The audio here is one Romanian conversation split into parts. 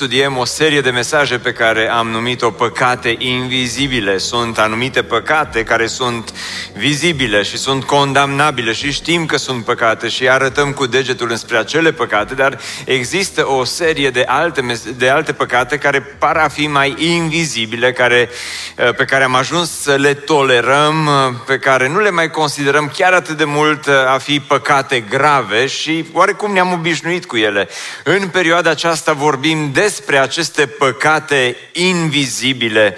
Studiem o serie de mesaje pe care am numit-o păcate invizibile. Sunt anumite păcate care sunt vizibile și sunt condamnabile și știm că sunt păcate și arătăm cu degetul înspre acele păcate, dar există o serie de alte, de alte păcate care par a fi mai invizibile, care, eh, pe care am ajuns să le tolerăm, eh, pe care nu le mai considerăm chiar atât de mult eh, a fi păcate grave și oarecum ne-am obișnuit cu ele. În perioada aceasta vorbim de despre aceste păcate invizibile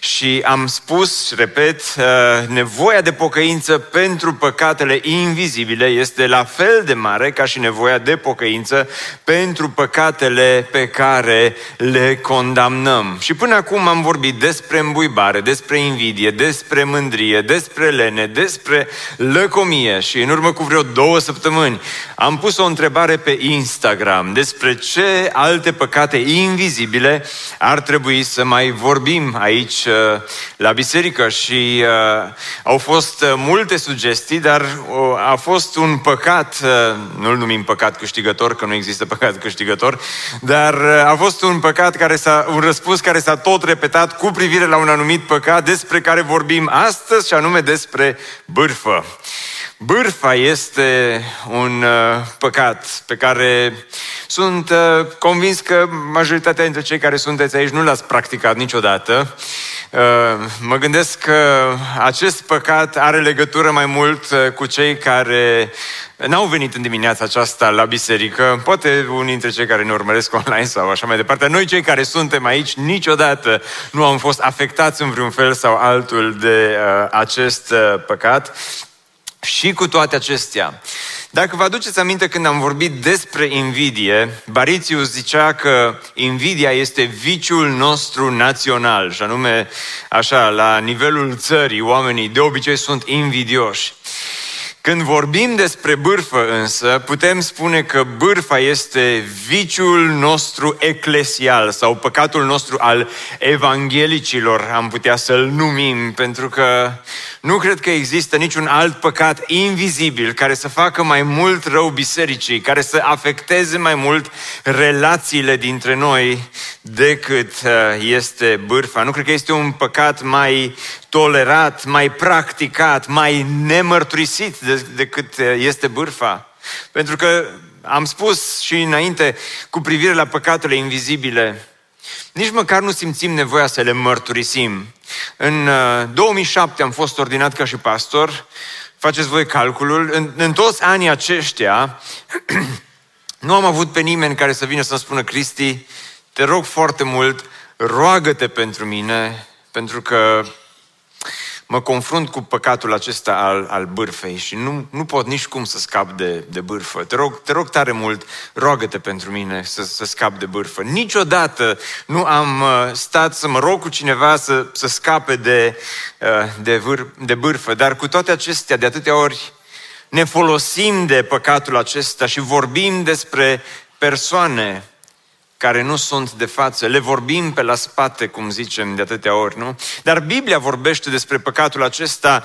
și am spus, repet, uh, nevoia de pocăință pentru păcatele invizibile este la fel de mare ca și nevoia de pocăință pentru păcatele pe care le condamnăm. Și până acum am vorbit despre îmbuibare, despre invidie, despre mândrie, despre lene, despre lăcomie și în urmă cu vreo două săptămâni am pus o întrebare pe Instagram despre ce alte păcate invizibile ar trebui să mai vorbim aici uh, la biserică și uh, au fost uh, multe sugestii, dar uh, a fost un păcat, uh, nu-l numim păcat câștigător, că nu există păcat câștigător, dar uh, a fost un păcat care s-a, un răspuns care s-a tot repetat cu privire la un anumit păcat despre care vorbim astăzi și anume despre bârfă. Bârfa este un uh, păcat pe care sunt uh, convins că majoritatea dintre cei care sunteți aici nu l-ați practicat niciodată. Uh, mă gândesc că acest păcat are legătură mai mult uh, cu cei care n-au venit în dimineața aceasta la biserică, poate unii dintre cei care ne urmăresc online sau așa mai departe. Noi cei care suntem aici niciodată nu am fost afectați în vreun fel sau altul de uh, acest uh, păcat. Și cu toate acestea, dacă vă aduceți aminte când am vorbit despre invidie, Barițiu zicea că invidia este viciul nostru național, și anume, așa, la nivelul țării, oamenii de obicei sunt invidioși. Când vorbim despre bârfă însă, putem spune că bârfa este viciul nostru eclesial sau păcatul nostru al evanghelicilor, am putea să-l numim, pentru că nu cred că există niciun alt păcat invizibil care să facă mai mult rău bisericii, care să afecteze mai mult relațiile dintre noi decât uh, este bârfa. Nu cred că este un păcat mai tolerat, mai practicat, mai nemărturisit decât uh, este bârfa. Pentru că am spus și înainte cu privire la păcatele invizibile, nici măcar nu simțim nevoia să le mărturisim. În 2007 uh, am fost ordinat ca și pastor, faceți voi calculul, în, în toți anii aceștia nu am avut pe nimeni care să vină să-mi spună, Cristi, te rog foarte mult, roagă-te pentru mine, pentru că mă confrunt cu păcatul acesta al, al bârfei și nu, nu pot nici cum să scap de, de bârfă. Te rog, te rog tare mult, roagă-te pentru mine să, să scap de bârfă. Niciodată nu am uh, stat să mă rog cu cineva să, să scape de, uh, de, vâr, de bârfă, dar cu toate acestea, de atâtea ori, ne folosim de păcatul acesta și vorbim despre persoane care nu sunt de față. Le vorbim pe la spate, cum zicem de atâtea ori, nu? Dar Biblia vorbește despre păcatul acesta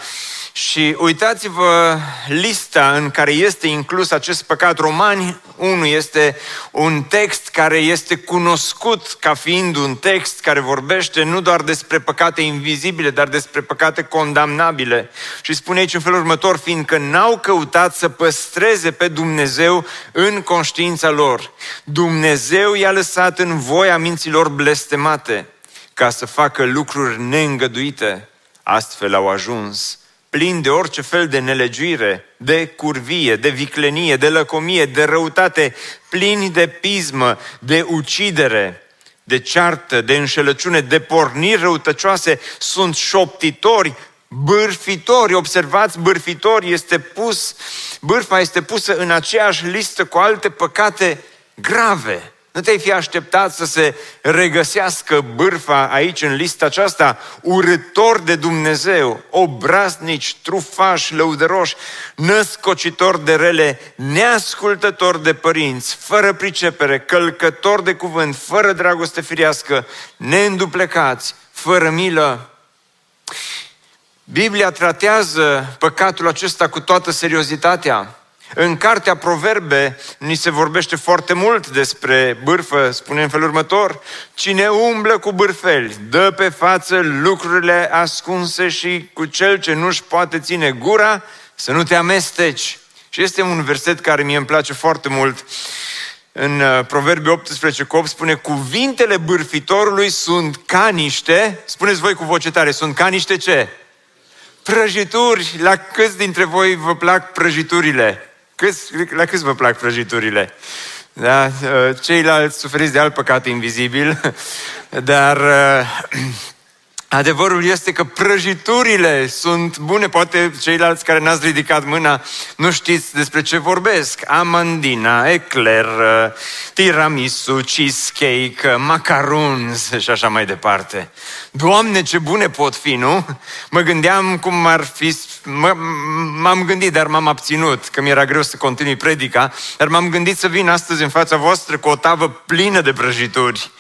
și uitați-vă lista în care este inclus acest păcat. Romani 1 este un text care este cunoscut ca fiind un text care vorbește nu doar despre păcate invizibile, dar despre păcate condamnabile. Și spune aici în felul următor, fiindcă n-au căutat să păstreze pe Dumnezeu în conștiința lor. Dumnezeu i-a lăsat în voia minților blestemate ca să facă lucruri neîngăduite. Astfel au ajuns plin de orice fel de nelegiuire, de curvie, de viclenie, de lăcomie, de răutate, plini de pismă, de ucidere, de ceartă, de înșelăciune, de porniri răutăcioase, sunt șoptitori, bârfitori. Observați, bârfitori este pus, bârfa este pusă în aceeași listă cu alte păcate grave. Nu te-ai fi așteptat să se regăsească bârfa aici în lista aceasta, urător de Dumnezeu, obraznici, trufași, lăudăroși, născocitor de rele, neascultător de părinți, fără pricepere, călcător de cuvânt, fără dragoste firească, neînduplecați, fără milă. Biblia tratează păcatul acesta cu toată seriozitatea. În cartea Proverbe ni se vorbește foarte mult despre bârfă, spune în felul următor, cine umblă cu bârfeli, dă pe față lucrurile ascunse și cu cel ce nu-și poate ține gura, să nu te amesteci. Și este un verset care mie îmi place foarte mult. În uh, Proverbe 18 cu 8 spune, cuvintele bârfitorului sunt ca niște, spuneți voi cu voce tare, sunt ca niște ce? Prăjituri. La câți dintre voi vă plac prăjiturile? Câți, la câți vă plac prăjiturile? Da? Ceilalți suferiți de alt păcat invizibil, dar Adevărul este că prăjiturile sunt bune, poate ceilalți care n-ați ridicat mâna nu știți despre ce vorbesc. Amandina, ecler, tiramisu, cheesecake, macaruns și așa mai departe. Doamne, ce bune pot fi, nu? Mă gândeam cum ar fi... M-am gândit, dar m-am abținut, că mi-era greu să continui predica, dar m-am gândit să vin astăzi în fața voastră cu o tavă plină de prăjituri.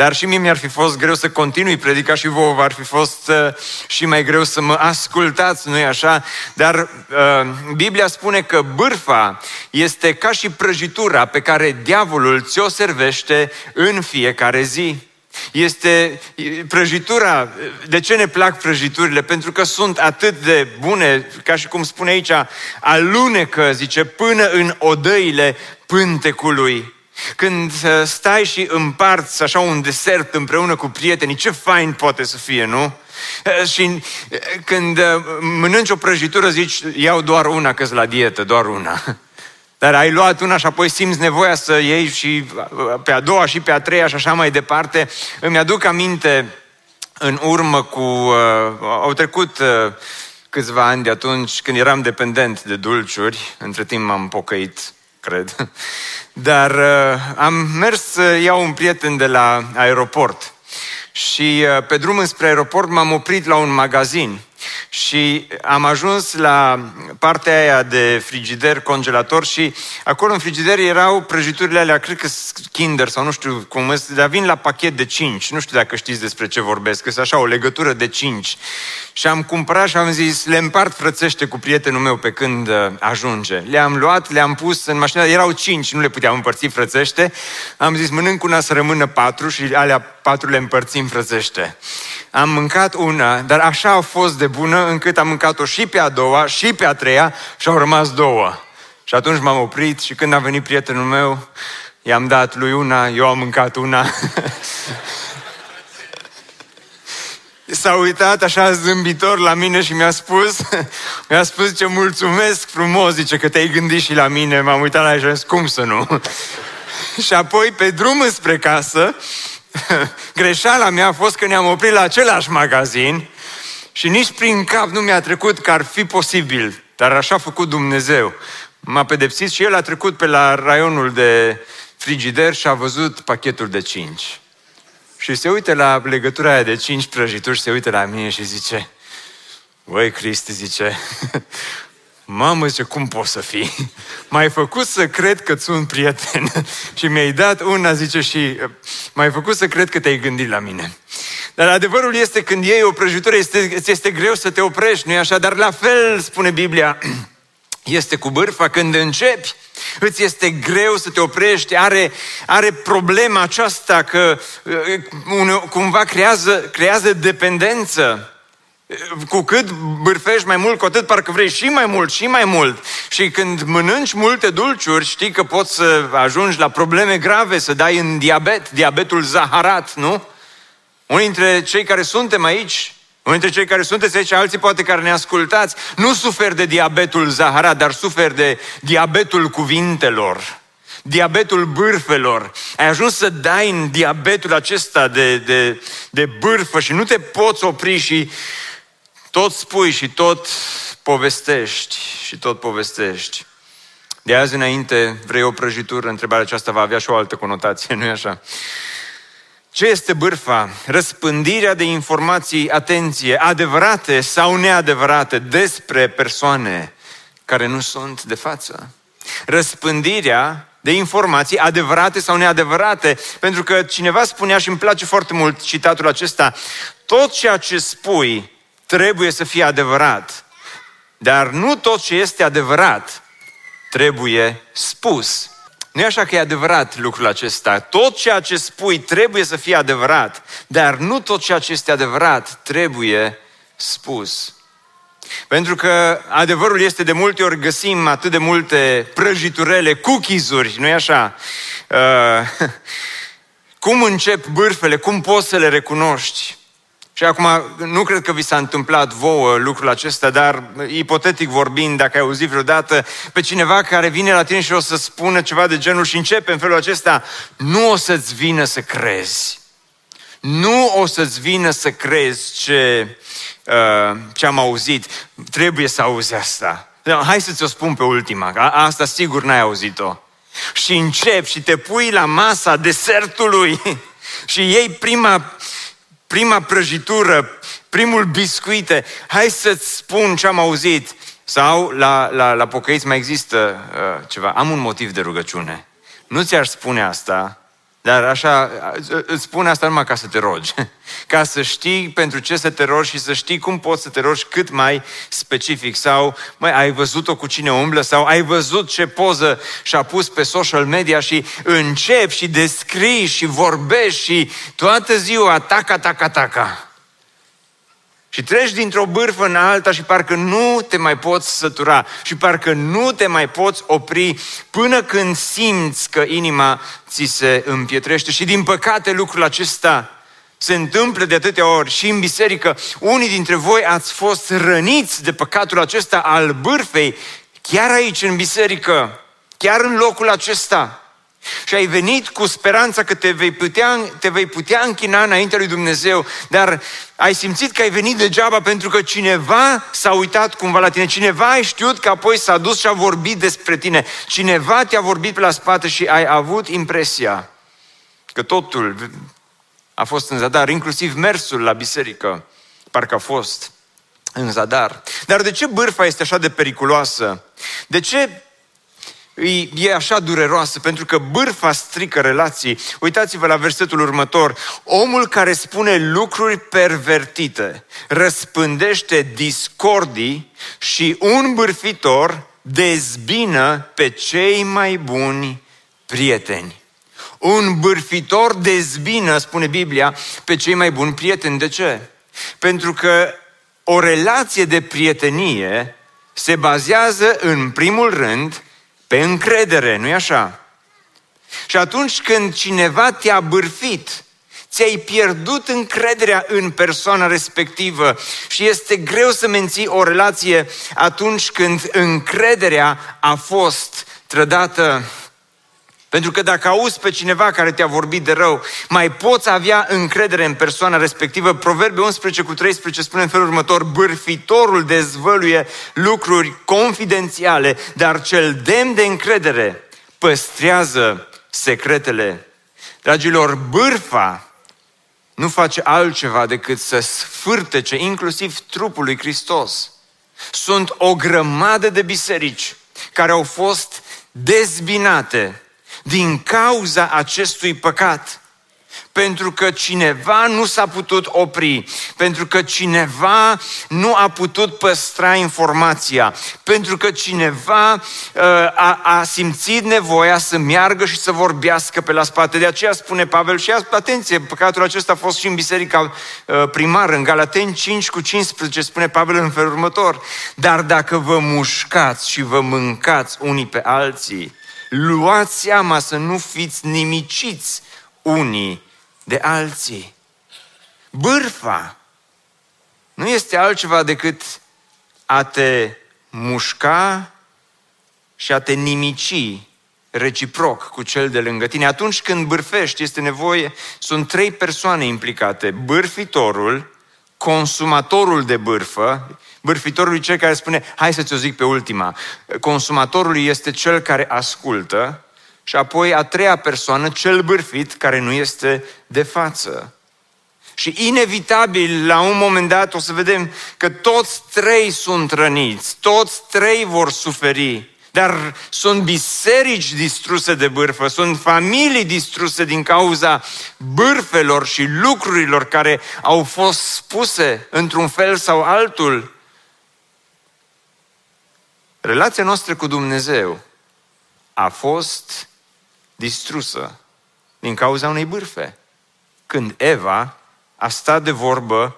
Dar și mie mi-ar fi fost greu să continui predica și vouă ar fi fost uh, și mai greu să mă ascultați, nu-i așa? Dar uh, Biblia spune că bârfa este ca și prăjitura pe care diavolul ți-o servește în fiecare zi. Este prăjitura. De ce ne plac prăjiturile? Pentru că sunt atât de bune, ca și cum spune aici, alunecă, zice, până în odăile pântecului. Când uh, stai și împarți așa un desert împreună cu prietenii, ce fain poate să fie, nu? Uh, și uh, când mănânci o prăjitură zici, iau doar una, că la dietă, doar una. Dar ai luat una și apoi simți nevoia să iei și pe a doua și pe a treia și așa mai departe. Îmi aduc aminte în urmă cu... Uh, au trecut uh, câțiva ani de atunci când eram dependent de dulciuri. Între timp m-am pocăit, cred. Dar uh, am mers să iau un prieten de la aeroport și uh, pe drum înspre aeroport m-am oprit la un magazin și am ajuns la partea aia de frigider, congelator și acolo în frigider erau prăjiturile alea, cred că Kinder sau nu știu cum, dar vin la pachet de 5. Nu știu dacă știți despre ce vorbesc, că așa o legătură de 5. Și am cumpărat și am zis, le împart frățește cu prietenul meu pe când uh, ajunge. Le-am luat, le-am pus în mașină, erau 5, nu le puteam împărți frățește. Am zis, mănânc una să rămână 4 și alea 4 le împărțim frățește. Am mâncat una, dar așa a fost de bună încât am mâncat-o și pe a doua, și pe a treia și au rămas două. Și atunci m-am oprit și când a venit prietenul meu, i-am dat lui una, eu am mâncat una. S-a uitat așa zâmbitor la mine și mi-a spus, mi-a spus ce mulțumesc frumos, zice că te-ai gândit și la mine. M-am uitat la el și am zis, cum să nu? și apoi pe drum spre casă, greșeala mea a fost că ne-am oprit la același magazin și nici prin cap nu mi-a trecut că ar fi posibil, dar așa a făcut Dumnezeu. M-a pedepsit și el a trecut pe la raionul de frigider și a văzut pachetul de cinci. Și se uită la legătura aia de cinci prăjituri și se uită la mine și zice, Băi, Cristi, zice, Mamă, zice, cum poți să fii? M-ai făcut să cred că ți un prieten și mi-ai dat una, zice, și m-ai făcut să cred că te-ai gândit la mine. Dar adevărul este când iei o prăjitură, este, îți este greu să te oprești, nu-i așa? Dar la fel, spune Biblia, este cu bârfa când începi, îți este greu să te oprești, are, are problema aceasta că uh, cumva creează, creează dependență. Cu cât bârfești mai mult, cu atât parcă vrei și mai mult, și mai mult. Și când mănânci multe dulciuri, știi că poți să ajungi la probleme grave, să dai în diabet, diabetul zaharat, nu? Unii dintre cei care suntem aici, unii dintre cei care sunteți aici, alții poate care ne ascultați, nu suferi de diabetul zaharat, dar suferi de diabetul cuvintelor diabetul bârfelor. Ai ajuns să dai în diabetul acesta de, de, de bârfă și nu te poți opri și tot spui și tot povestești și tot povestești. De azi înainte, vrei o prăjitură? Întrebarea aceasta va avea și o altă conotație, nu-i așa? Ce este bârfa? Răspândirea de informații, atenție, adevărate sau neadevărate despre persoane care nu sunt de față. Răspândirea de informații adevărate sau neadevărate, pentru că cineva spunea și îmi place foarte mult citatul acesta, tot ceea ce spui trebuie să fie adevărat, dar nu tot ce este adevărat trebuie spus. Nu e așa că e adevărat lucrul acesta. Tot ceea ce spui trebuie să fie adevărat, dar nu tot ceea ce este adevărat trebuie spus. Pentru că adevărul este de multe ori găsim atât de multe prăjiturele, cookies-uri, nu-i așa? Uh, cum încep bârfele, cum poți să le recunoști? Și acum, nu cred că vi s-a întâmplat vouă lucrul acesta, dar ipotetic vorbind, dacă ai auzit vreodată pe cineva care vine la tine și o să spună ceva de genul și începe în felul acesta, nu o să-ți vină să crezi. Nu o să-ți vină să crezi ce, uh, ce am auzit. Trebuie să auzi asta. Hai să ți-o spun pe ultima. Asta sigur n-ai auzit-o. Și încep și te pui la masa desertului și iei prima prima prăjitură, primul biscuite, hai să-ți spun ce am auzit. Sau la, la, la pocăiți mai există uh, ceva, am un motiv de rugăciune. Nu ți-aș spune asta, dar așa, îți spun asta numai ca să te rogi. Ca să știi pentru ce să te rogi și să știi cum poți să te rogi cât mai specific. Sau, mai ai văzut-o cu cine umblă? Sau ai văzut ce poză și-a pus pe social media și începi și descrii și vorbești și toată ziua taca, taca, taca. Și treci dintr-o bârfă în alta și parcă nu te mai poți sătura și parcă nu te mai poți opri până când simți că inima ți se împietrește. Și din păcate lucrul acesta se întâmplă de atâtea ori și în biserică. Unii dintre voi ați fost răniți de păcatul acesta al bârfei, chiar aici în biserică, chiar în locul acesta. Și ai venit cu speranța că te vei, putea, te vei putea închina înaintea lui Dumnezeu, dar ai simțit că ai venit degeaba pentru că cineva s-a uitat cumva la tine, cineva ai știut că apoi s-a dus și a vorbit despre tine, cineva te-a vorbit pe la spate și ai avut impresia că totul a fost în zadar, inclusiv mersul la biserică, parcă a fost în zadar. Dar de ce bârfa este așa de periculoasă? De ce e așa dureroasă, pentru că bârfa strică relații. Uitați-vă la versetul următor. Omul care spune lucruri pervertite răspândește discordii și un bârfitor dezbină pe cei mai buni prieteni. Un bârfitor dezbină, spune Biblia, pe cei mai buni prieteni. De ce? Pentru că o relație de prietenie se bazează în primul rând pe încredere, nu-i așa? Și atunci când cineva te-a bârfit, ți-ai pierdut încrederea în persoana respectivă și este greu să menții o relație atunci când încrederea a fost trădată pentru că dacă auzi pe cineva care te-a vorbit de rău, mai poți avea încredere în persoana respectivă. Proverbe 11 cu 13 spune în felul următor, bârfitorul dezvăluie lucruri confidențiale, dar cel demn de încredere păstrează secretele. Dragilor, bârfa nu face altceva decât să sfârtece inclusiv trupul lui Hristos. Sunt o grămadă de biserici care au fost dezbinate din cauza acestui păcat. Pentru că cineva nu s-a putut opri, pentru că cineva nu a putut păstra informația, pentru că cineva uh, a, a simțit nevoia să meargă și să vorbească pe la spate. De aceea spune Pavel și atenție, păcatul acesta a fost și în biserica uh, primară, în Galateni 5 cu 15 spune Pavel în felul următor. Dar dacă vă mușcați și vă mâncați unii pe alții, luați seama să nu fiți nimiciți unii de alții. Bârfa nu este altceva decât a te mușca și a te nimici reciproc cu cel de lângă tine. Atunci când bârfești, este nevoie, sunt trei persoane implicate. Bârfitorul, consumatorul de bârfă, bârfitorul e cel care spune, hai să ți-o zic pe ultima, consumatorul este cel care ascultă și apoi a treia persoană, cel bârfit, care nu este de față. Și inevitabil, la un moment dat, o să vedem că toți trei sunt răniți, toți trei vor suferi. Dar sunt biserici distruse de bârfă, sunt familii distruse din cauza bârfelor și lucrurilor care au fost spuse într-un fel sau altul. Relația noastră cu Dumnezeu a fost distrusă din cauza unei bârfe. Când Eva a stat de vorbă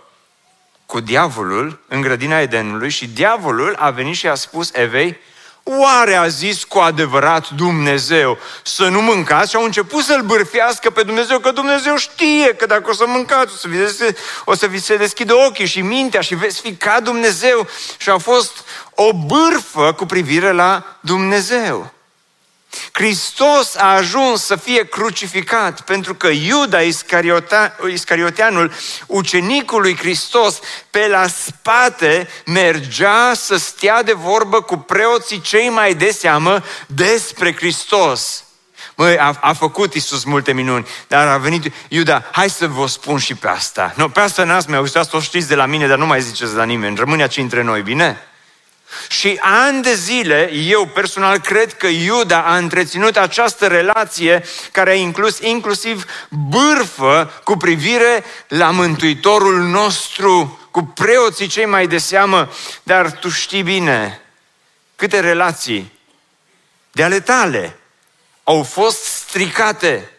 cu diavolul în grădina Edenului și diavolul a venit și a spus Evei, Oare a zis cu adevărat Dumnezeu să nu mâncați? Și au început să-l bârfească pe Dumnezeu, că Dumnezeu știe că dacă o să mâncați, o să, vi se, o să vi se deschidă ochii și mintea și veți fi ca Dumnezeu. Și a fost o bârfă cu privire la Dumnezeu. Hristos a ajuns să fie crucificat pentru că Iuda Iscarioteanul, ucenicul lui Hristos, pe la spate mergea să stea de vorbă cu preoții cei mai de seamă despre Hristos. Măi, a, a făcut Isus multe minuni, dar a venit Iuda, hai să vă spun și pe asta. Nu, pe asta n-ați mai auzit, asta o știți de la mine, dar nu mai ziceți la nimeni. Rămâne aici între noi, bine? Și ani de zile, eu personal cred că Iuda a întreținut această relație care a inclus inclusiv bârfă cu privire la Mântuitorul nostru, cu preoții cei mai de seamă, dar tu știi bine câte relații de ale tale au fost stricate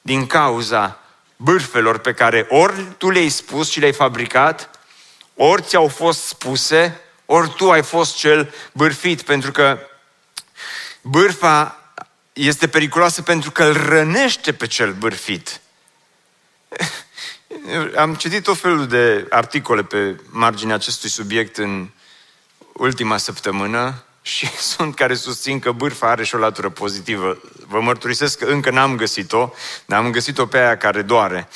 din cauza bârfelor pe care ori tu le-ai spus și le-ai fabricat, ori ți-au fost spuse, ori tu ai fost cel bârfit, pentru că bârfa este periculoasă pentru că îl rănește pe cel bârfit. Am citit tot felul de articole pe marginea acestui subiect în ultima săptămână și sunt care susțin că bârfa are și o latură pozitivă. Vă mărturisesc că încă n-am găsit-o, dar am găsit-o pe aia care doare.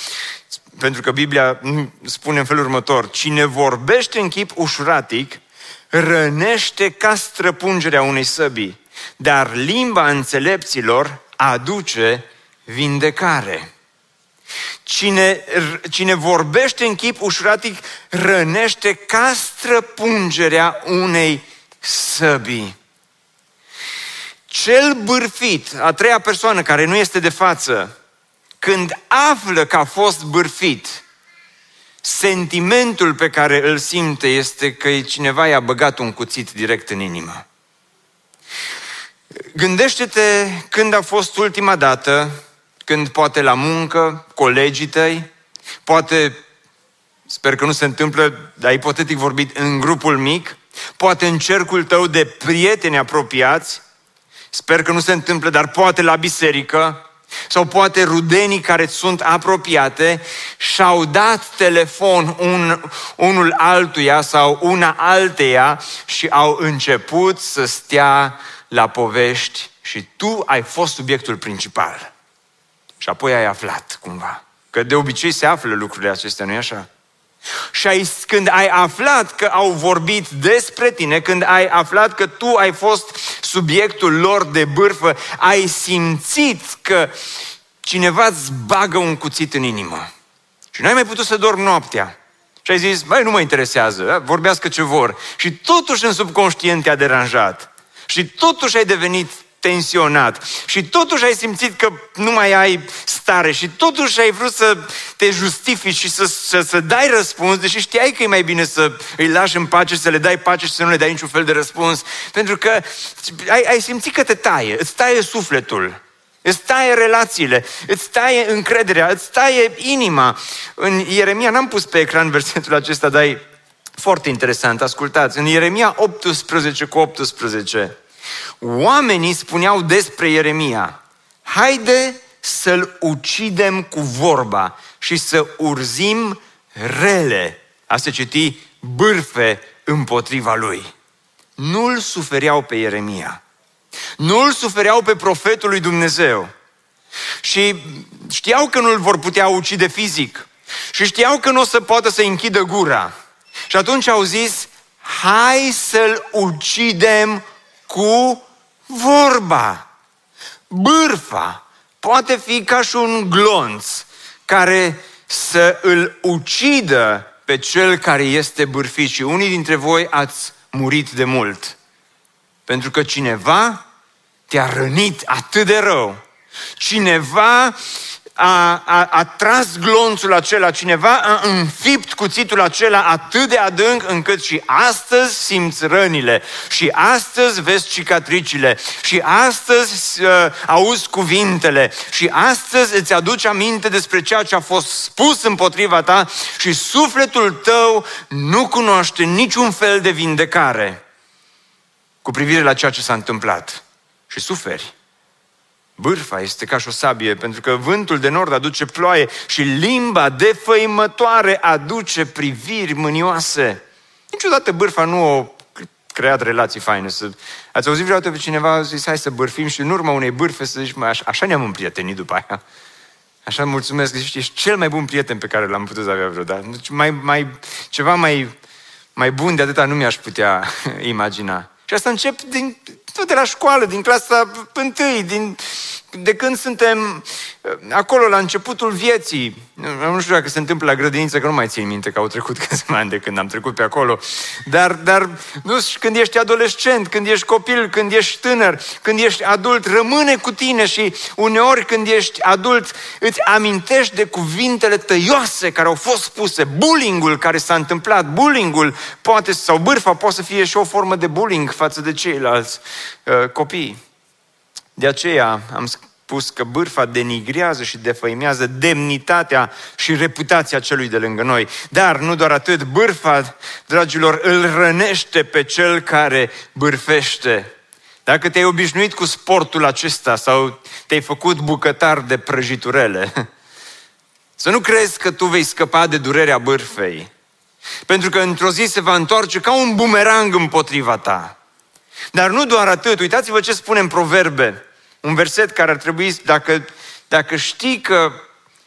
Pentru că Biblia spune în felul următor, cine vorbește în chip ușuratic, rănește ca străpungerea unei săbii, dar limba înțelepților aduce vindecare. Cine, cine vorbește în chip ușuratic rănește ca străpungerea unei săbii. Cel bârfit, a treia persoană care nu este de față, când află că a fost bârfit, sentimentul pe care îl simte este că cineva i-a băgat un cuțit direct în inimă. Gândește-te când a fost ultima dată, când poate la muncă, colegii tăi, poate, sper că nu se întâmplă, dar ipotetic vorbit, în grupul mic, poate în cercul tău de prieteni apropiați, sper că nu se întâmplă, dar poate la biserică, sau poate rudenii care sunt apropiate și-au dat telefon un, unul altuia sau una alteia și au început să stea la povești și tu ai fost subiectul principal. Și apoi ai aflat cumva. Că de obicei se află lucrurile acestea, nu-i așa? Și ai, când ai aflat că au vorbit despre tine, când ai aflat că tu ai fost subiectul lor de bârfă, ai simțit că cineva îți bagă un cuțit în inimă. Și nu ai mai putut să dormi noaptea. Și ai zis, băi, nu mă interesează, vorbească ce vor. Și totuși în subconștient te-a deranjat. Și totuși ai devenit tensionat și totuși ai simțit că nu mai ai stare și totuși ai vrut să te justifici și să, să, să dai răspuns, deși știai că e mai bine să îi lași în pace, să le dai pace și să nu le dai niciun fel de răspuns, pentru că ai, ai simțit că te taie, îți taie sufletul. Îți taie relațiile, îți taie încrederea, îți taie inima. În Ieremia, n-am pus pe ecran versetul acesta, dar e foarte interesant, ascultați. În Ieremia 18 cu 18, Oamenii spuneau despre Ieremia, haide să-l ucidem cu vorba și să urzim rele, a se citi bârfe împotriva lui. Nu-l sufereau pe Ieremia. Nu-l sufereau pe profetul lui Dumnezeu. Și știau că nu-l vor putea ucide fizic. Și știau că nu o să poată să închidă gura. Și atunci au zis, hai să-l ucidem cu vorba. Bârfa poate fi ca și un glonț care să îl ucidă pe cel care este bârfit. Și unii dintre voi ați murit de mult. Pentru că cineva te-a rănit atât de rău. Cineva a, a, a tras glonțul acela, cineva a înfipt cuțitul acela atât de adânc încât și astăzi simți rănile. Și astăzi vezi cicatricile. Și astăzi uh, auzi cuvintele. Și astăzi îți aduci aminte despre ceea ce a fost spus împotriva ta și sufletul tău nu cunoaște niciun fel de vindecare cu privire la ceea ce s-a întâmplat. Și suferi. Bârfa este ca și o sabie, pentru că vântul de nord aduce ploaie și limba defăimătoare aduce priviri mânioase. Niciodată bârfa nu a creat relații faine. Să... Ați auzit vreodată pe cineva a zis, hai să bârfim și în urma unei bârfe să zici, așa, așa ne-am împrietenit după aia. Așa mulțumesc, zici, ești cel mai bun prieten pe care l-am putut avea vreodată. Deci mai, mai, ceva mai, mai bun de atâta nu mi-aș putea imagina. Și asta încep din, tot de la școală, din clasa întâi, din, de când suntem uh, acolo la începutul vieții. Nu știu dacă se întâmplă la grădiniță, că nu mai țin minte că au trecut câțiva ani de când am trecut pe acolo. Dar, dar nu, când ești adolescent, când ești copil, când ești tânăr, când ești adult, rămâne cu tine și uneori când ești adult îți amintești de cuvintele tăioase care au fost spuse, bullyingul care s-a întâmplat, bullyingul poate, sau bârfa poate să fie și o formă de bullying față de ceilalți uh, copii. De aceea am spus că bârfa denigrează și defăimează demnitatea și reputația celui de lângă noi. Dar nu doar atât, bârfa, dragilor, îl rănește pe cel care bârfește. Dacă te-ai obișnuit cu sportul acesta sau te-ai făcut bucătar de prăjiturele, să nu crezi că tu vei scăpa de durerea bârfei. Pentru că într-o zi se va întoarce ca un bumerang împotriva ta. Dar nu doar atât, uitați-vă ce spune în proverbe. Un verset care ar trebui, dacă, dacă știi că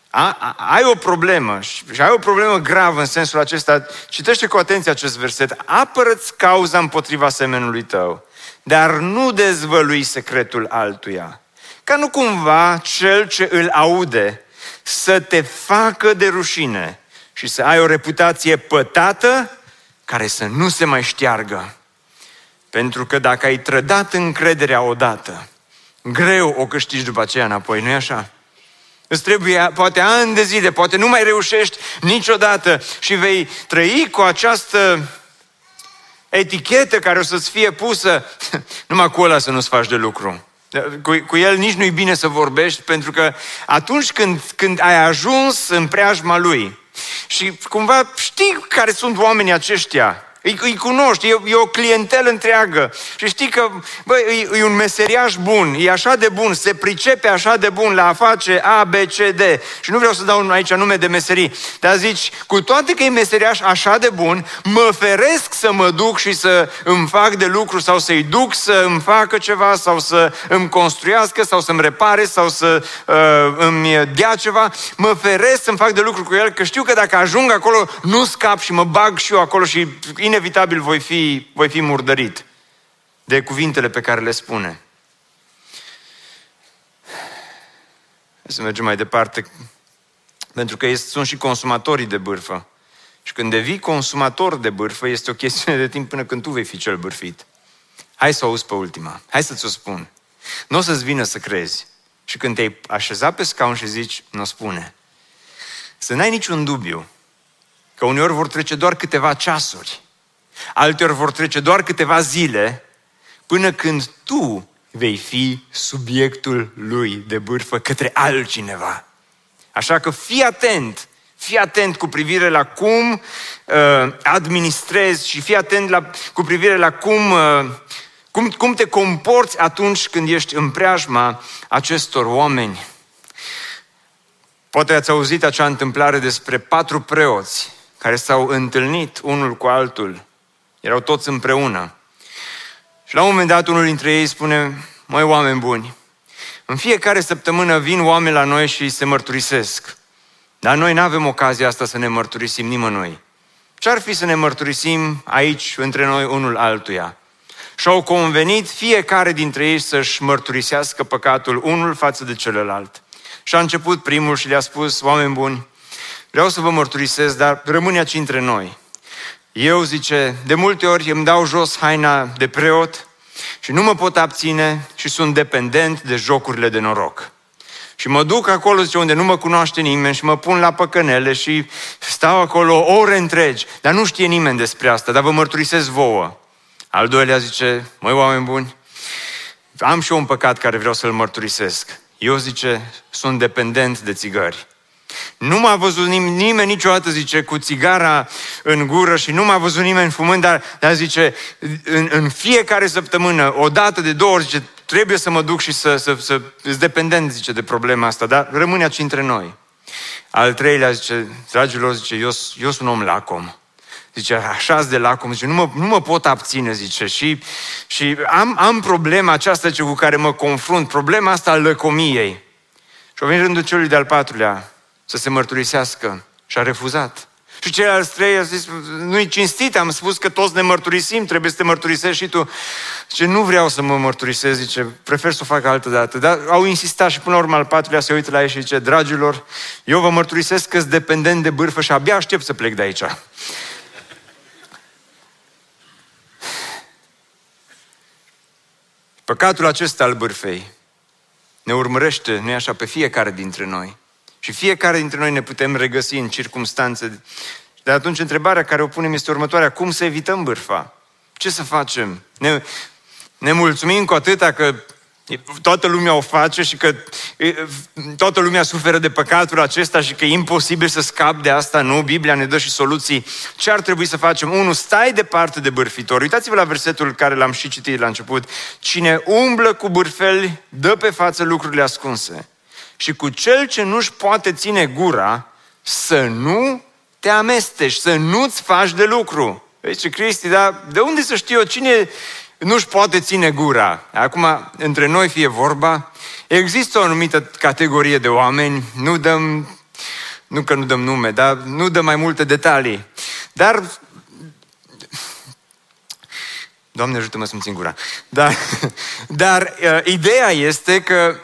a, a, ai o problemă și, și ai o problemă gravă în sensul acesta, citește cu atenție acest verset. Apără-ți cauza împotriva semenului tău, dar nu dezvălui secretul altuia. Ca nu cumva cel ce îl aude să te facă de rușine și să ai o reputație pătată care să nu se mai șteargă. Pentru că dacă ai trădat încrederea odată, greu o câștigi după aceea înapoi, nu-i așa? Îți trebuie poate ani de zile, poate nu mai reușești niciodată și vei trăi cu această etichetă care o să-ți fie pusă, numai cu ăla să nu-ți faci de lucru. Cu, cu el nici nu-i bine să vorbești, pentru că atunci când, când ai ajuns în preajma lui și cumva știi care sunt oamenii aceștia, îi, îi cunoști, e, e o clientelă întreagă. Și știi că, bă, e, e un meseriaș bun, e așa de bun, se pricepe așa de bun la a face A, B, C, D. Și nu vreau să dau aici nume de meserii, dar zici, cu toate că e meseriaș așa de bun, mă feresc să mă duc și să îmi fac de lucru sau să-i duc să îmi facă ceva sau să îmi construiască sau să-mi repare sau să uh, îmi dea ceva. Mă feresc să-mi fac de lucru cu el, că știu că dacă ajung acolo, nu scap și mă bag și eu acolo și inevitabil voi fi, voi fi murdărit de cuvintele pe care le spune. Să mergem mai departe, pentru că sunt și consumatorii de bârfă. Și când devii consumator de bârfă, este o chestiune de timp până când tu vei fi cel bârfit. Hai să o auzi pe ultima. Hai să-ți o spun. Nu o să-ți vină să crezi. Și când te-ai așezat pe scaun și zici, nu spune. Să n-ai niciun dubiu că uneori vor trece doar câteva ceasuri Alteori vor trece doar câteva zile până când tu vei fi subiectul lui de bârfă către altcineva. Așa că fii atent, fii atent cu privire la cum uh, administrezi și fii atent la, cu privire la cum, uh, cum, cum te comporți atunci când ești în preajma acestor oameni. Poate ați auzit acea întâmplare despre patru preoți care s-au întâlnit unul cu altul erau toți împreună. Și la un moment dat unul dintre ei spune, măi oameni buni, în fiecare săptămână vin oameni la noi și se mărturisesc. Dar noi nu avem ocazia asta să ne mărturisim nimănui. Ce-ar fi să ne mărturisim aici, între noi, unul altuia? Și au convenit fiecare dintre ei să-și mărturisească păcatul unul față de celălalt. Și a început primul și le-a spus, oameni buni, vreau să vă mărturisesc, dar rămâne aici între noi. Eu, zice, de multe ori îmi dau jos haina de preot și nu mă pot abține și sunt dependent de jocurile de noroc. Și mă duc acolo, zice, unde nu mă cunoaște nimeni și mă pun la păcănele și stau acolo ore întregi, dar nu știe nimeni despre asta, dar vă mărturisesc vouă. Al doilea zice, măi oameni buni, am și eu un păcat care vreau să-l mărturisesc. Eu, zice, sunt dependent de țigări. Nu m-a văzut nim- nimeni niciodată, zice, cu țigara în gură și nu m-a văzut nimeni fumând, dar, dar zice, în, în fiecare săptămână, o dată de două ori, zice, trebuie să mă duc și să, să, să, să dependent, zice, de problema asta, dar rămâne aici între noi. Al treilea zice, dragilor, zice, eu, eu sunt om lacom. Zice, așa de lacom, zice, nu mă, nu mă pot abține, zice, și, și am, am problema aceasta zice, cu care mă confrunt, problema asta al lăcomiei. Și a venit rândul celui de-al patrulea să se mărturisească și a refuzat. Și ceilalți trei a zis, nu-i cinstit, am spus că toți ne mărturisim, trebuie să te mărturisești și tu. Zice, nu vreau să mă mărturisesc, zice, prefer să o fac altă dată. Dar au insistat și până la urmă al patrulea se uită la ei și zice, dragilor, eu vă mărturisesc că sunt dependent de bârfă și abia aștept să plec de aici. Păcatul acesta al bârfei ne urmărește, nu-i așa, pe fiecare dintre noi. Și fiecare dintre noi ne putem regăsi în circumstanțe. De atunci întrebarea care o punem este următoarea. Cum să evităm bârfa? Ce să facem? Ne, ne mulțumim cu atâta că toată lumea o face și că toată lumea suferă de păcatul acesta și că e imposibil să scap de asta. Nu, Biblia ne dă și soluții. Ce ar trebui să facem? Unu, stai departe de bârfitor. Uitați-vă la versetul care l-am și citit la început. Cine umblă cu bârfeli, dă pe față lucrurile ascunse. Și cu cel ce nu-și poate ține gura, să nu te amesteci, să nu-ți faci de lucru. Deci, Cristi, dar de unde să știu eu cine nu-și poate ține gura. Acum, între noi fie vorba, există o anumită categorie de oameni, nu dăm, nu că nu dăm nume, dar nu dăm mai multe detalii. Dar, Doamne ajută-mă să-mi țin gura. Dar, dar uh, ideea este că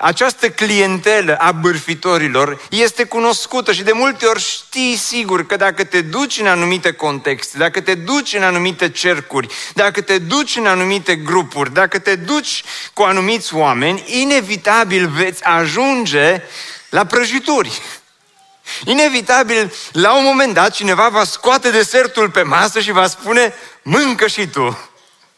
această clientelă a bârfitorilor este cunoscută și de multe ori știi sigur că dacă te duci în anumite contexte, dacă te duci în anumite cercuri, dacă te duci în anumite grupuri, dacă te duci cu anumiți oameni, inevitabil veți ajunge la prăjituri. Inevitabil, la un moment dat, cineva va scoate desertul pe masă și va spune, mâncă și tu.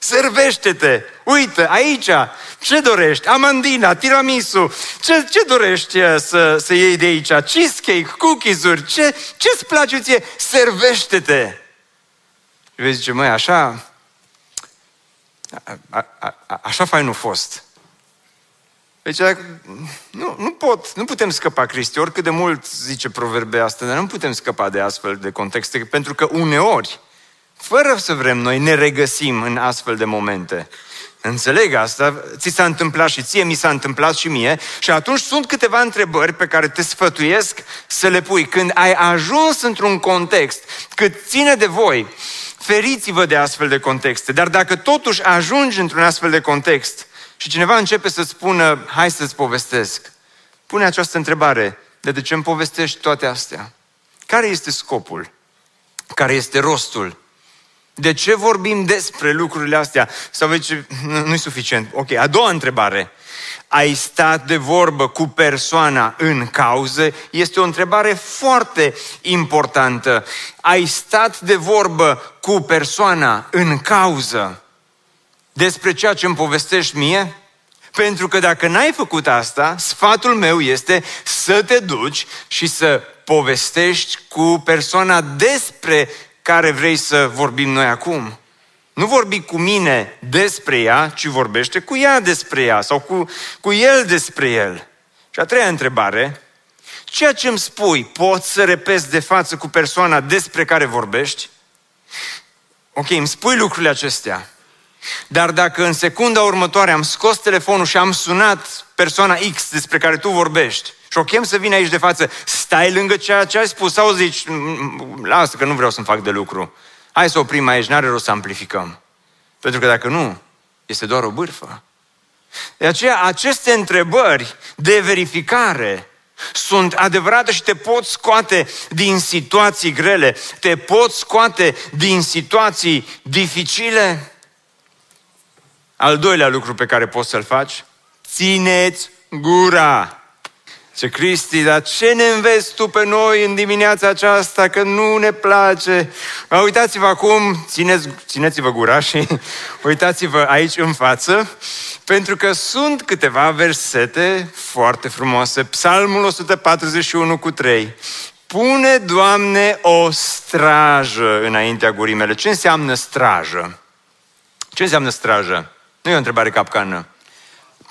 Servește-te! Uite, aici, ce dorești? Amandina, tiramisu, ce, ce dorești uh, să, să iei de aici? Cheesecake, cookies-uri, ce, ce-ți place ție? Servește-te! Și vezi, zice, măi, așa, a, a, a, așa fain nu fost. Deci, nu, nu pot, nu putem scăpa, Cristi, oricât de mult zice proverbe asta, dar nu putem scăpa de astfel de contexte, pentru că uneori, fără să vrem noi, ne regăsim în astfel de momente. Înțeleg asta, ți s-a întâmplat și ție, mi s-a întâmplat și mie și atunci sunt câteva întrebări pe care te sfătuiesc să le pui. Când ai ajuns într-un context cât ține de voi, feriți-vă de astfel de contexte. Dar dacă totuși ajungi într-un astfel de context și cineva începe să spună, hai să-ți povestesc, pune această întrebare, de, de ce îmi povestești toate astea? Care este scopul? Care este rostul? De ce vorbim despre lucrurile astea? Sau zice, nu-i suficient. Ok, a doua întrebare. Ai stat de vorbă cu persoana în cauză? Este o întrebare foarte importantă. Ai stat de vorbă cu persoana în cauză despre ceea ce îmi povestești mie? Pentru că dacă n-ai făcut asta, sfatul meu este să te duci și să povestești cu persoana despre care vrei să vorbim noi acum. Nu vorbi cu mine despre ea, ci vorbește cu ea despre ea sau cu, cu el despre el. Și a treia întrebare, ceea ce îmi spui, poți să repeți de față cu persoana despre care vorbești? Ok, îmi spui lucrurile acestea. Dar dacă în secunda următoare am scos telefonul și am sunat persoana X despre care tu vorbești și o chem să vină aici de față, stai lângă ceea ce ai spus sau zici, lasă că nu vreau să-mi fac de lucru. Hai să oprim aici, n-are rost să amplificăm. Pentru că dacă nu, este doar o bârfă. De aceea, aceste întrebări de verificare sunt adevărate și te pot scoate din situații grele, te pot scoate din situații dificile. Al doilea lucru pe care poți să-l faci, țineți gura. Ce Cristi, dar ce ne înveți tu pe noi în dimineața aceasta că nu ne place? Uitați-vă acum, țineți, țineți-vă gura și uitați-vă aici în față, pentru că sunt câteva versete foarte frumoase. Psalmul 141 cu 3. Pune, Doamne, o strajă înaintea gurii mele. Ce înseamnă strajă? Ce înseamnă strajă? Nu e o întrebare capcană.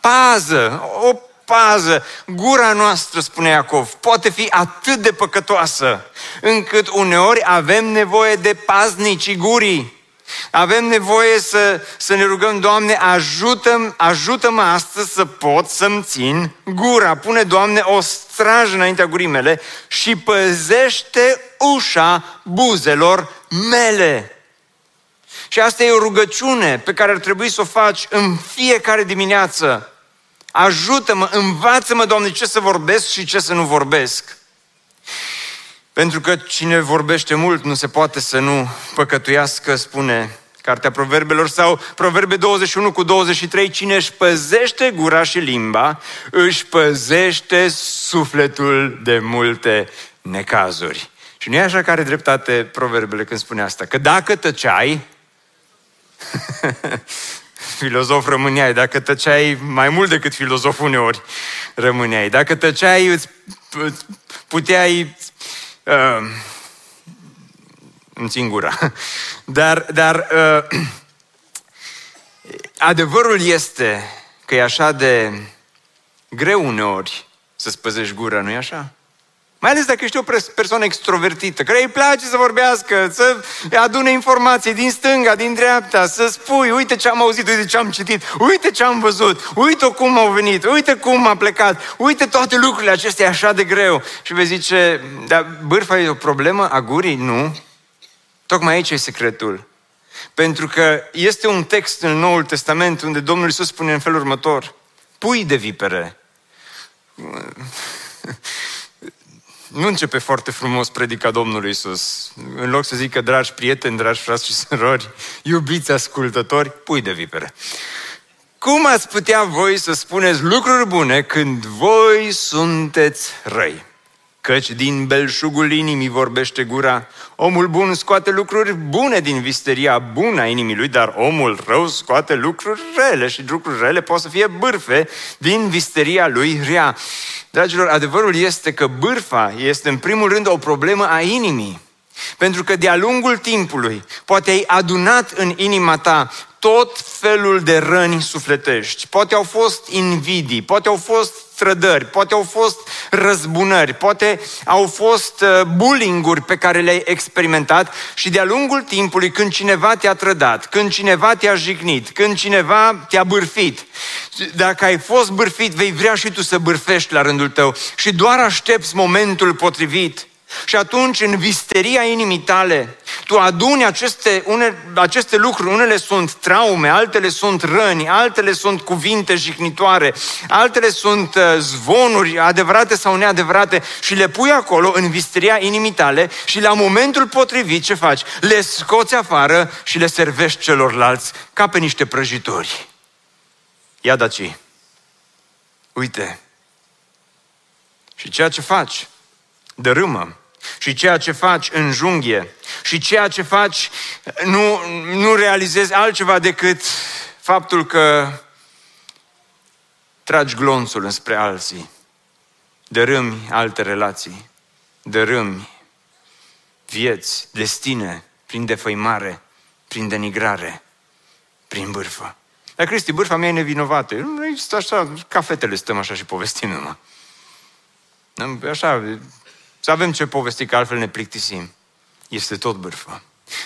Pază, o pază. Gura noastră, spune Iacov, poate fi atât de păcătoasă, încât uneori avem nevoie de paznicii gurii. Avem nevoie să, să ne rugăm, Doamne, ajută-mă, ajută-mă astăzi să pot să-mi țin gura. Pune, Doamne, o strajă înaintea gurii mele și păzește ușa buzelor mele. Și asta e o rugăciune pe care ar trebui să o faci în fiecare dimineață. Ajută-mă, învață-mă, Doamne, ce să vorbesc și ce să nu vorbesc. Pentru că cine vorbește mult nu se poate să nu păcătuiască, spune Cartea Proverbelor sau Proverbe 21 cu 23, cine își păzește gura și limba, își păzește sufletul de multe necazuri. Și nu e așa care dreptate Proverbele când spune asta, că dacă tăceai, filozof rămâneai, dacă tăceai mai mult decât filozof uneori rămâneai, dacă tăceai îți puteai uh, îmi țin gura. Dar, dar uh, adevărul este că e așa de greu uneori să-ți păzești gura, nu-i așa? Mai ales dacă ești o persoană extrovertită, care îi place să vorbească, să adune informații din stânga, din dreapta, să spui, uite ce am auzit, uite ce am citit, uite ce am văzut, uite cum au venit, uite cum a plecat, uite toate lucrurile acestea așa de greu. Și vei zice, dar bârfa e o problemă a gurii? Nu. Tocmai aici e secretul. Pentru că este un text în Noul Testament unde Domnul Iisus spune în felul următor, pui de vipere nu începe foarte frumos predica Domnului Isus. În loc să zică, dragi prieteni, dragi frați și surori, iubiți ascultători, pui de vipere. Cum ați putea voi să spuneți lucruri bune când voi sunteți răi? Căci din belșugul inimii vorbește gura. Omul bun scoate lucruri bune din visteria bună a inimii lui, dar omul rău scoate lucruri rele și lucruri rele pot să fie bârfe din visteria lui rea. Dragilor, adevărul este că bârfa este în primul rând o problemă a inimii. Pentru că de-a lungul timpului poate ai adunat în inima ta tot felul de răni sufletești. Poate au fost invidii, poate au fost trădări, poate au fost răzbunări, poate au fost uh, bullying-uri pe care le-ai experimentat și de-a lungul timpului când cineva te-a trădat, când cineva te-a jignit, când cineva te-a bârfit, dacă ai fost bârfit, vei vrea și tu să bârfești la rândul tău și doar aștepți momentul potrivit. Și atunci, în visteria inimii tale, tu aduni aceste, une, aceste lucruri. Unele sunt traume, altele sunt răni, altele sunt cuvinte jignitoare, altele sunt uh, zvonuri adevărate sau neadevărate și le pui acolo în visteria inimii tale și la momentul potrivit ce faci? Le scoți afară și le servești celorlalți ca pe niște prăjitori. Ia daci. Uite. Și ceea ce faci, dărâmă și ceea ce faci în junghie și ceea ce faci nu, nu realizezi altceva decât faptul că tragi glonțul înspre alții, dărâmi alte relații, dărâmi vieți, destine, prin defăimare, prin denigrare, prin bârfă. Dar Cristi, bârfa mea e nevinovată. Nu există așa, ca fetele stăm așa și povestim numai. Așa, să avem ce povesti, că altfel ne plictisim. Este tot bârfă.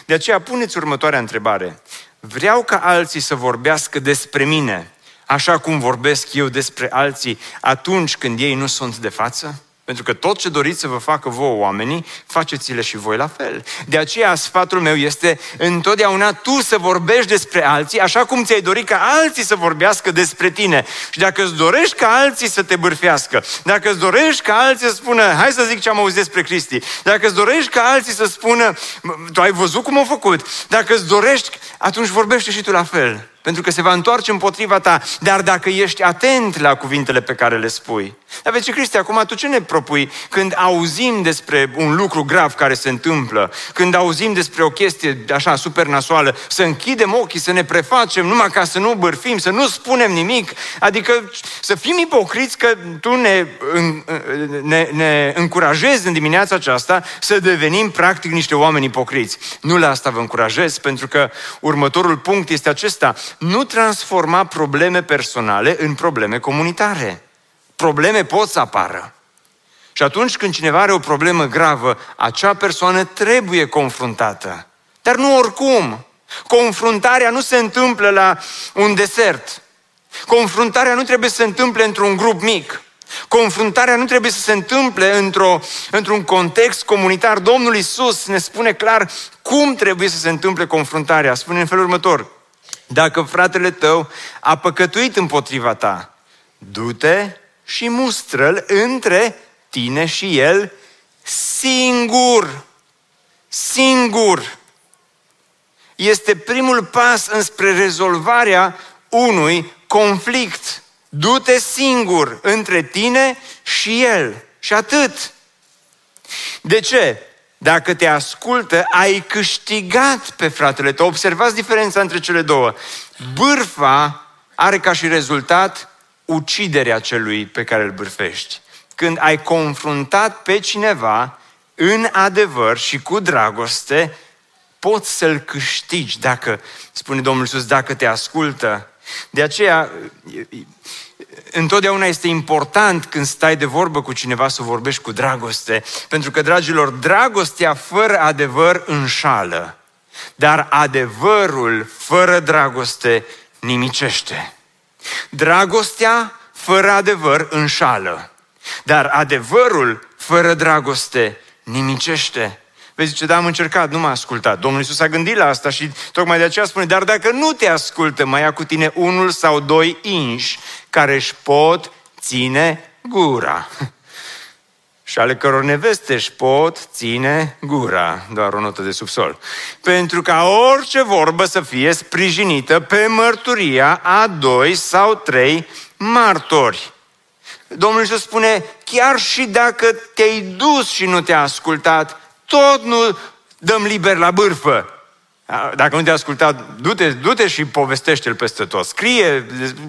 De aceea puneți următoarea întrebare. Vreau ca alții să vorbească despre mine, așa cum vorbesc eu despre alții atunci când ei nu sunt de față? Pentru că tot ce doriți să vă facă vouă oamenii, faceți-le și voi la fel. De aceea sfatul meu este întotdeauna tu să vorbești despre alții așa cum ți-ai dorit ca alții să vorbească despre tine. Și dacă îți dorești ca alții să te bârfească, dacă îți dorești ca alții să spună, hai să zic ce am auzit despre Cristi, dacă îți dorești ca alții să spună, tu ai văzut cum au făcut, dacă îți dorești, atunci vorbește și tu la fel pentru că se va întoarce împotriva ta. Dar dacă ești atent la cuvintele pe care le spui. Dar vezi, Cristi, acum tu ce ne propui când auzim despre un lucru grav care se întâmplă, când auzim despre o chestie așa super nasoală, să închidem ochii, să ne prefacem numai ca să nu bârfim, să nu spunem nimic, adică să fim ipocriți că tu ne, ne, ne încurajezi în dimineața aceasta să devenim practic niște oameni ipocriți. Nu la asta vă încurajez, pentru că următorul punct este acesta nu transforma probleme personale în probleme comunitare. Probleme pot să apară. Și atunci când cineva are o problemă gravă, acea persoană trebuie confruntată. Dar nu oricum. Confruntarea nu se întâmplă la un desert. Confruntarea nu trebuie să se întâmple într-un grup mic. Confruntarea nu trebuie să se întâmple într-o, într-un context comunitar. Domnul Isus ne spune clar cum trebuie să se întâmple confruntarea. Spune în felul următor. Dacă fratele tău a păcătuit împotriva ta, du-te și mustră-l între tine și el singur. Singur. Este primul pas înspre rezolvarea unui conflict. Du-te singur între tine și el. Și atât. De ce? Dacă te ascultă, ai câștigat pe fratele tău. Observați diferența între cele două. Bârfa are ca și rezultat uciderea celui pe care îl bârfești. Când ai confruntat pe cineva în adevăr și cu dragoste, poți să-l câștigi dacă, spune Domnul Iisus, dacă te ascultă. De aceea, întotdeauna este important când stai de vorbă cu cineva să vorbești cu dragoste. Pentru că, dragilor, dragostea fără adevăr înșală. Dar adevărul fără dragoste nimicește. Dragostea fără adevăr înșală. Dar adevărul fără dragoste nimicește. Vezi, zice, da, am încercat, nu m-a ascultat. Domnul Iisus a gândit la asta și tocmai de aceea spune, dar dacă nu te ascultă, mai ia cu tine unul sau doi inși care își pot ține gura. și ale căror neveste își pot ține gura. Doar o notă de subsol. Pentru ca orice vorbă să fie sprijinită pe mărturia a doi sau trei martori. Domnul Iisus spune, chiar și dacă te-ai dus și nu te-a ascultat, tot nu dăm liber la bârfă. Dacă nu te-a ascultat, du-te, du-te și povestește-l peste tot. Scrie,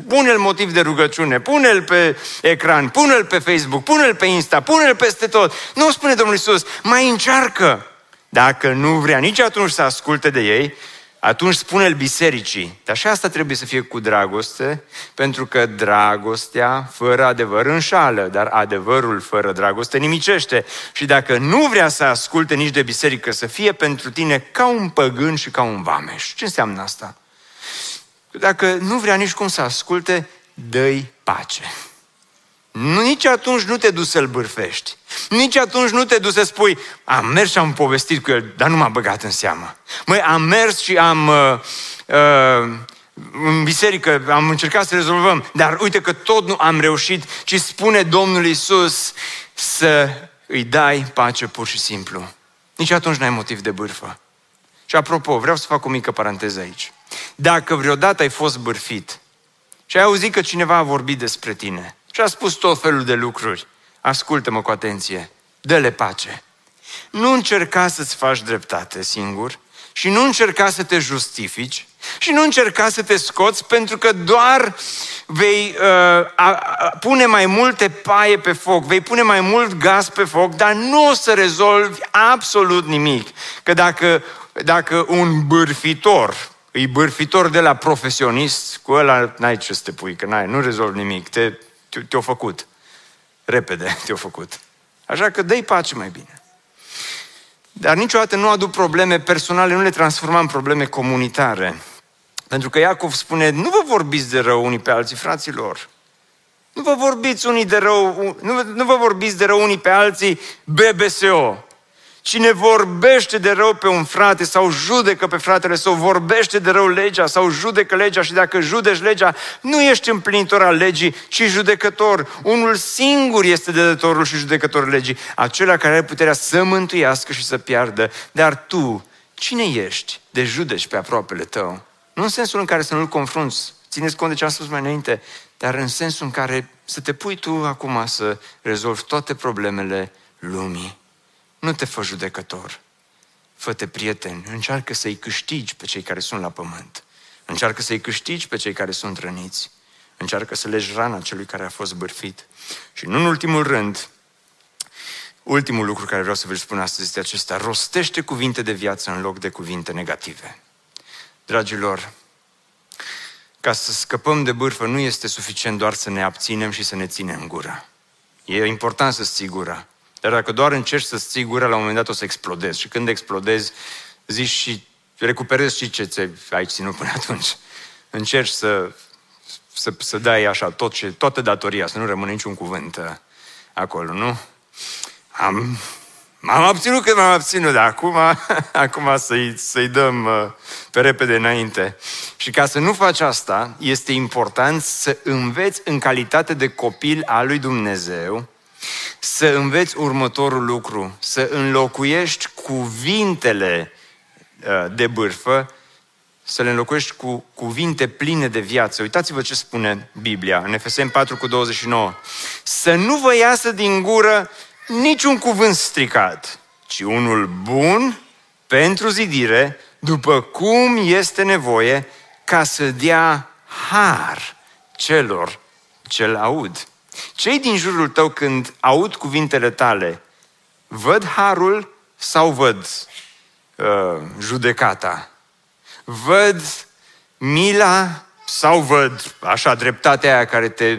pune-l motiv de rugăciune, pune-l pe ecran, pune-l pe Facebook, pune-l pe Insta, pune-l peste tot. Nu spune Domnul Isus, mai încearcă. Dacă nu vrea nici atunci să asculte de ei, atunci spune-l bisericii. Dar și asta trebuie să fie cu dragoste, pentru că dragostea fără adevăr înșală, dar adevărul fără dragoste nimicește. Și dacă nu vrea să asculte nici de biserică, să fie pentru tine ca un păgân și ca un vameș. Ce înseamnă asta? Dacă nu vrea nici cum să asculte, dă-i pace. Nici atunci nu te duci să-l bârfești. Nici atunci nu te duci să spui, am mers și am povestit cu el, dar nu m-a băgat în seamă. Măi, am mers și am... Uh, uh, în biserică am încercat să rezolvăm, dar uite că tot nu am reușit, ci spune Domnul Isus să îi dai pace pur și simplu. Nici atunci n-ai motiv de bârfă. Și apropo, vreau să fac o mică paranteză aici. Dacă vreodată ai fost bârfit și ai auzit că cineva a vorbit despre tine, și a spus tot felul de lucruri. Ascultă-mă cu atenție. Dă-le pace. Nu încerca să-ți faci dreptate singur și nu încerca să te justifici și nu încerca să te scoți pentru că doar vei uh, a, a, pune mai multe paie pe foc, vei pune mai mult gaz pe foc, dar nu o să rezolvi absolut nimic. Că dacă, dacă un bârfitor, e bârfitor de la profesionist, cu ăla n-ai ce să te pui, că n-ai, nu rezolvi nimic, te te-o făcut. Repede te-o făcut. Așa că dă-i pace mai bine. Dar niciodată nu aduc probleme personale, nu le transforma în probleme comunitare. Pentru că Iacov spune, nu vă vorbiți de rău unii pe alții, fraților. Nu vă vorbiți unii de rău, nu, nu vă vorbiți de rău unii pe alții, BBSO. Cine vorbește de rău pe un frate sau judecă pe fratele sau vorbește de rău legea sau judecă legea și dacă judeci legea, nu ești împlinitor al legii, ci judecător. Unul singur este dădătorul și judecătorul legii, acela care are puterea să mântuiască și să piardă. Dar tu, cine ești de judeci pe aproapele tău? Nu în sensul în care să nu-l confrunți, țineți cont de ce am spus mai înainte, dar în sensul în care să te pui tu acum să rezolvi toate problemele lumii. Nu te fă judecător. Fă-te prieten. Încearcă să-i câștigi pe cei care sunt la pământ. Încearcă să-i câștigi pe cei care sunt răniți. Încearcă să legi rana celui care a fost bârfit. Și nu în ultimul rând, ultimul lucru care vreau să vă spun astăzi este acesta. Rostește cuvinte de viață în loc de cuvinte negative. Dragilor, ca să scăpăm de bârfă nu este suficient doar să ne abținem și să ne ținem gura. E important să-ți ții gura. Dar dacă doar încerci să-ți ții gura, la un moment dat o să explodezi. Și când explodezi, zici și recuperezi și ce ți-ai ținut până atunci. Încerci să, să, să dai așa tot ce, toată datoria, să nu rămână niciun cuvânt uh, acolo, nu? Am, m-am abținut când m-am abținut, dar acum, acum să-i, să-i dăm uh, pe repede înainte. Și ca să nu faci asta, este important să înveți în calitate de copil al lui Dumnezeu să înveți următorul lucru, să înlocuiești cuvintele uh, de bârfă, să le înlocuiești cu cuvinte pline de viață. Uitați-vă ce spune Biblia în Efeseni 4 cu 29. Să nu vă iasă din gură niciun cuvânt stricat, ci unul bun pentru zidire, după cum este nevoie, ca să dea har celor ce-l aud. Cei din jurul tău când aud cuvintele tale, văd harul sau văd uh, judecata? Văd mila sau văd așa dreptatea aia care te,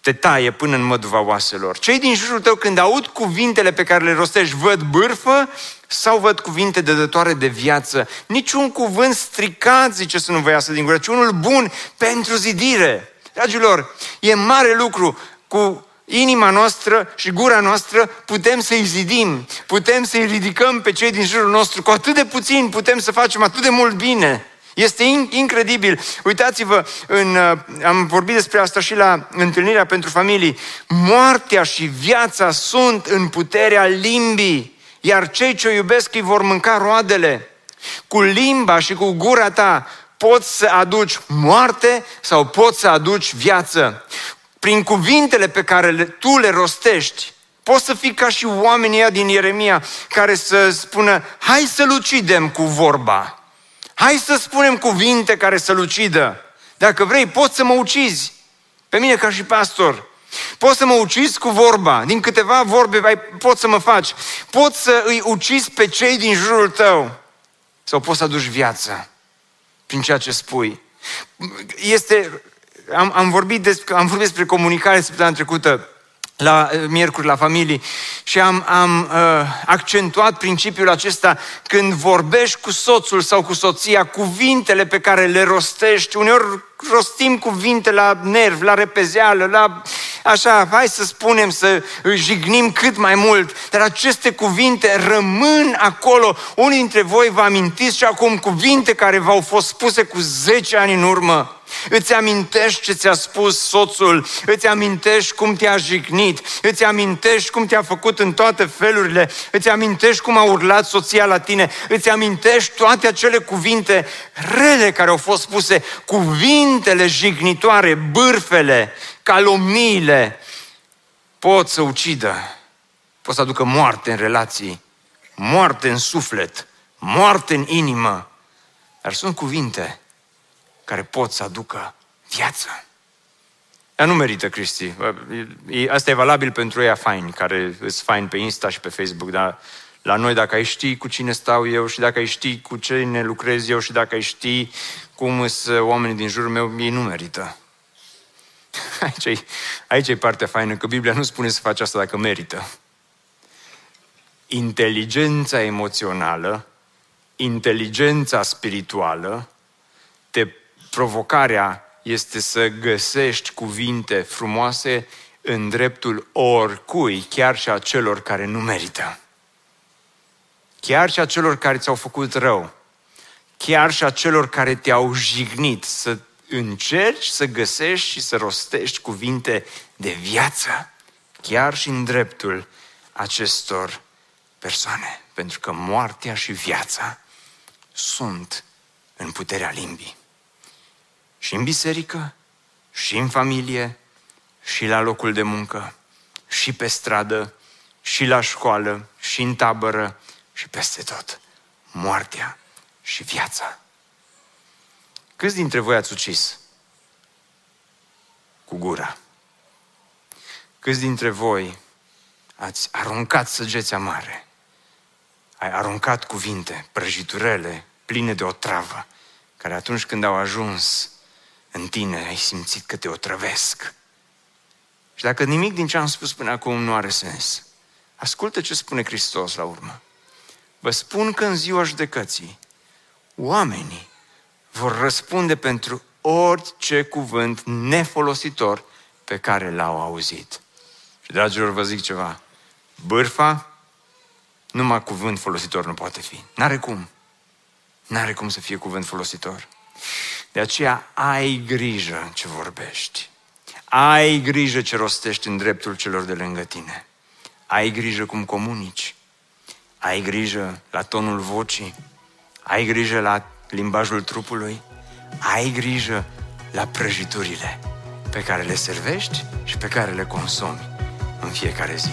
te taie până în măduva oaselor? Cei din jurul tău când aud cuvintele pe care le rostești, văd bârfă sau văd cuvinte dădătoare de viață? Niciun cuvânt stricat, zice să nu vă iasă din gură, ci unul bun pentru zidire. Dragilor, e mare lucru cu inima noastră și gura noastră putem să-i zidim, putem să-i ridicăm pe cei din jurul nostru. Cu atât de puțin putem să facem atât de mult bine. Este incredibil. Uitați-vă, în, uh, am vorbit despre asta și la întâlnirea pentru familii. Moartea și viața sunt în puterea limbii, iar cei ce o iubesc îi vor mânca roadele. Cu limba și cu gura ta poți să aduci moarte sau poți să aduci viață. Prin cuvintele pe care le, tu le rostești, poți să fii ca și oamenii ăia din Ieremia care să spună, hai să-l ucidem cu vorba. Hai să spunem cuvinte care să-l ucidă. Dacă vrei, poți să mă ucizi. Pe mine ca și pastor. Poți să mă ucizi cu vorba. Din câteva vorbe ai, poți să mă faci. Poți să îi ucizi pe cei din jurul tău. Sau poți să aduci viață prin ceea ce spui. Este, am, am, vorbit despre, am vorbit despre comunicare săptămâna trecută la eh, miercuri la familii și am, am uh, accentuat principiul acesta când vorbești cu soțul sau cu soția, cuvintele pe care le rostești, uneori rostim cuvinte la nerv, la repezeală, la așa, hai să spunem, să jignim cât mai mult, dar aceste cuvinte rămân acolo. Unii dintre voi vă amintiți și acum cuvinte care v-au fost spuse cu 10 ani în urmă. Îți amintești ce ți-a spus soțul, îți amintești cum te-a jignit, îți amintești cum te-a făcut în toate felurile, îți amintești cum a urlat soția la tine, îți amintești toate acele cuvinte rele care au fost spuse, cuvintele jignitoare, bârfele, calomniile, pot să ucidă, pot să aducă moarte în relații, moarte în suflet, moarte în inimă. Dar sunt cuvinte care pot să aducă viață. Ea nu merită, Cristi. Asta e valabil pentru ea fain, care sunt fain pe Insta și pe Facebook, dar la noi dacă ai ști cu cine stau eu și dacă ai ști cu cine lucrez eu și dacă ai ști cum sunt oamenii din jurul meu, ei nu merită. Aici e, aici e partea faină, că Biblia nu spune să faci asta dacă merită. Inteligența emoțională, inteligența spirituală te, provocarea este să găsești cuvinte frumoase în dreptul oricui, chiar și a celor care nu merită. Chiar și a celor care ți-au făcut rău. Chiar și a celor care te-au jignit. Să încerci să găsești și să rostești cuvinte de viață. Chiar și în dreptul acestor persoane. Pentru că moartea și viața sunt în puterea limbii. Și în biserică, și în familie, și la locul de muncă, și pe stradă, și la școală, și în tabără, și peste tot. Moartea și viața. Câți dintre voi ați ucis? Cu gura. Câți dintre voi ați aruncat săgeți amare? Ai aruncat cuvinte, prăjiturele, pline de otravă, care atunci când au ajuns în tine ai simțit că te otrăvesc. Și dacă nimic din ce am spus până acum nu are sens, ascultă ce spune Hristos la urmă. Vă spun că în ziua judecății, oamenii vor răspunde pentru orice cuvânt nefolositor pe care l-au auzit. Și, dragilor, vă zic ceva. Bârfa, numai cuvânt folositor nu poate fi. N-are cum. N-are cum să fie cuvânt folositor. De aceea ai grijă ce vorbești. Ai grijă ce rostești în dreptul celor de lângă tine. Ai grijă cum comunici. Ai grijă la tonul vocii. Ai grijă la limbajul trupului. Ai grijă la prăjiturile pe care le servești și pe care le consumi în fiecare zi.